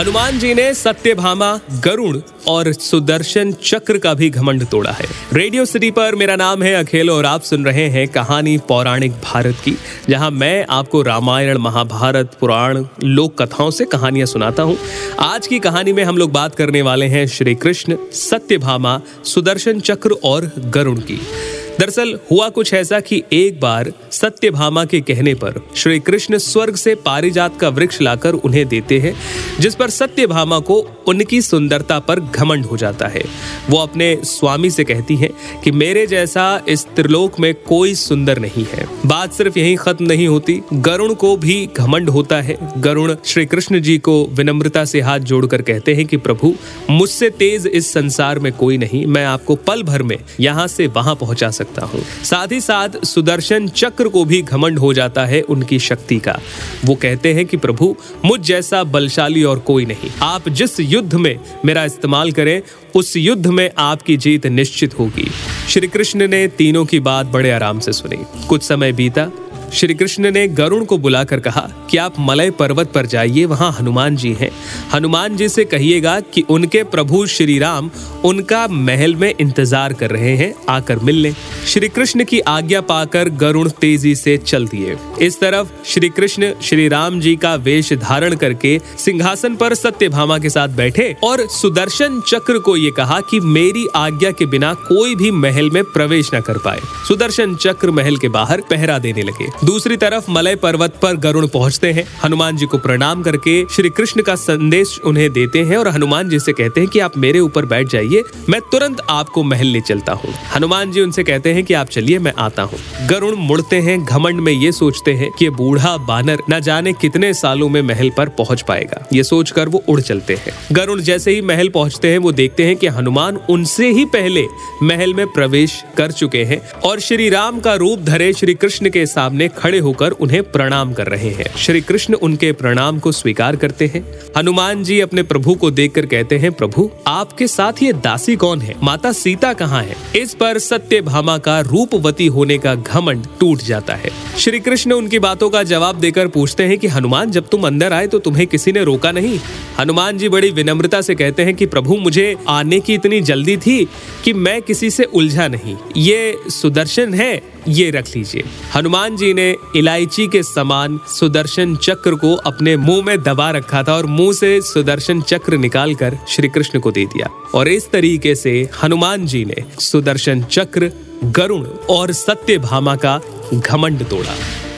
हनुमान जी ने सत्यभामा, गरुड़ और सुदर्शन चक्र का भी घमंड तोड़ा है। रेडियो सिटी पर मेरा नाम है अखिल और आप सुन रहे हैं कहानी पौराणिक भारत की, जहाँ मैं आपको रामायण, महाभारत, पुराण, लोक कथाओं से कहानियाँ सुनाता हूँ। आज की कहानी में हम लोग बात करने वाले हैं श्री कृष्ण, सत्यभामा, सुदर्शन चक्र और गरुण की। दरअसल हुआ कुछ ऐसा कि एक बार सत्यभामा के कहने पर श्री कृष्ण स्वर्ग से पारिजात का वृक्ष लाकर उन्हें देते हैं, जिस पर सत्यभामा को उनकी सुंदरता पर घमंड हो जाता है। वो अपने स्वामी से कहती हैं कि मेरे जैसा इस त्रिलोक में कोई सुंदर नहीं है। बात सिर्फ़ यही खत्म नहीं होती, गरुण को भी घमंड होता है। गरुण श्री कृष्ण जी को विनम्रता से हाथ जोड़कर कहते हैं कि प्रभु, मुझसे तेज इस संसार में कोई नहीं, मैं आपको पल भर में यहाँ से वहाँ पहुँचा सकता सकता हूँ। साथ ही साथ सुदर्शन चक्र को भी घमंड हो जाता है उनकी शक्ति का। वो कहते हैं कि प्रभु, मुझ जैसा बलशाली और कोई नहीं। आप जिस युद्ध में मेरा इस्तेमाल करें, उस युद्ध में आपकी जीत निश्चित होगी। श्री कृष्ण ने तीनों की बात बड़े आराम से सुनी। कुछ समय बीता श्री कृष्ण ने गरुण को बुलाकर कहा, कि आप मलय पर्वत पर जाइए, वहाँ हनुमान जी हैं। हनुमान जी से कहिएगा कि उनके प्रभु श्री राम उनका महल में इंतज़ार कर रहे हैं, आकर मिल लें श्री कृष्ण की आज्ञा पाकर गरुण तेज़ी से चल दिए। इस तरफ़ श्री कृष्ण श्री राम जी का वेश धारण करके सिंहासन पर सत्यभामा के साथ बैठे और सुदर्शन चक्र को ये कहा कि मेरी आज्ञा के बिना कोई भी महल में प्रवेश न कर पाए। सुदर्शन चक्र महल के बाहर पहरा देने लगे। दूसरी तरफ़ मलय पर्वत पर गरुण पहुँचते हैं। हनुमान जी को प्रणाम करके श्री कृष्ण का संदेश उन्हें देते हैं और हनुमान जी से कहते हैं कि आप मेरे ऊपर बैठ जाइए, मैं तुरंत आपको महल ले चलता हूँ। हनुमान जी उनसे कहते हैं कि आप चलिए, मैं आता हूँ। गरुण मुड़ते हैं, घमंड में ये सोचते हैं कि बूढ़ा बानर न जाने कितने सालों में महल पर पहुँच पाएगा। ये सोचकर वो उड़ चलते हैं। गरुण जैसे ही महल पहुँचते हैं, वो देखते हैं कि हनुमान उनसे ही पहले महल में प्रवेश कर चुके हैं और श्री राम का रूप धरे श्री कृष्ण के सामने खड़े होकर उन्हें प्रणाम कर रहे हैं। श्री कृष्ण उनके प्रणाम को स्वीकार करते हैं। हनुमान जी अपने प्रभु को देखकर कहते हैं, प्रभु, आपके साथ ये दासी कौन है? माता सीता कहाँ है? इस पर सत्य भामा का रूपवती होने का घमंड टूट जाता है। श्री कृष्ण उनकी बातों का जवाब देकर पूछते हैं कि, हनुमान, जब तुम अंदर आए तो तुम्हें किसी ने रोका नहीं? हनुमान जी बड़ी विनम्रता से कहते हैं कि, प्रभु, मुझे आने की इतनी जल्दी थी कि मैं किसी से उलझा नहीं। ये सुदर्शन है, ये रख लीजिए। हनुमान जी ने इलायची के समान सुदर्शन चक्र को अपने मुँह में दबा रखा था और मुँह से सुदर्शन चक्र निकालकर श्री कृष्ण को दे दिया। और इस तरीके से हनुमान जी ने सुदर्शन चक्र, गरुण और सत्य भामा का घमंड तोड़ा।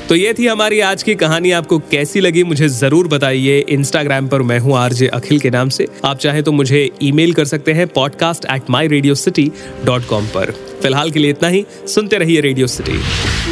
तो ये थी हमारी आज की कहानी। आपको कैसी लगी मुझे ज़रूर बताइए। इंस्टाग्राम पर मैं हूँ आरजे अखिल के नाम से। आप चाहे तो मुझे ईमेल कर सकते हैं podcast at my radio city dot com पर। फ़िलहाल के लिए इतना ही। सुनते रहिए रेडियो सिटी